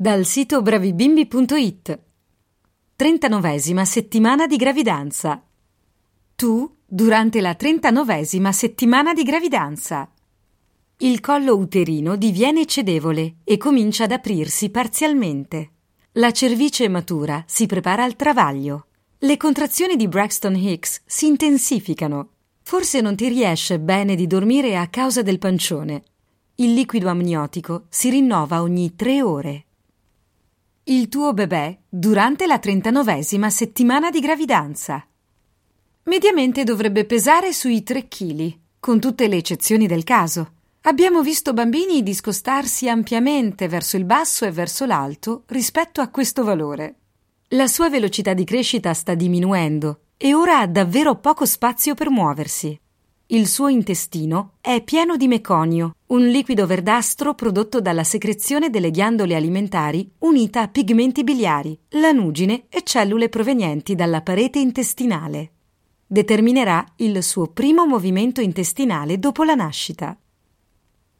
dal sito bravibimbi.it. 39esima settimana di gravidanza. Tu durante la 39esima settimana di gravidanza. Il collo uterino diviene cedevole e comincia ad aprirsi parzialmente. La cervice matura si prepara al travaglio. Le contrazioni di Braxton Hicks si intensificano. Forse non ti riesce bene di dormire a causa del pancione. Il liquido amniotico si rinnova ogni tre ore. Il tuo bebè durante la 39esima settimana di gravidanza. Mediamente dovrebbe pesare sui 3 kg, con tutte le eccezioni del caso. Abbiamo visto bambini discostarsi ampiamente verso il basso e verso l'alto rispetto a questo valore. La sua velocità di crescita sta diminuendo e ora ha davvero poco spazio per muoversi. Il suo intestino è pieno di meconio, un liquido verdastro prodotto dalla secrezione delle ghiandole alimentari unita a pigmenti biliari, lanugine e cellule provenienti dalla parete intestinale. Determinerà il suo primo movimento intestinale dopo la nascita.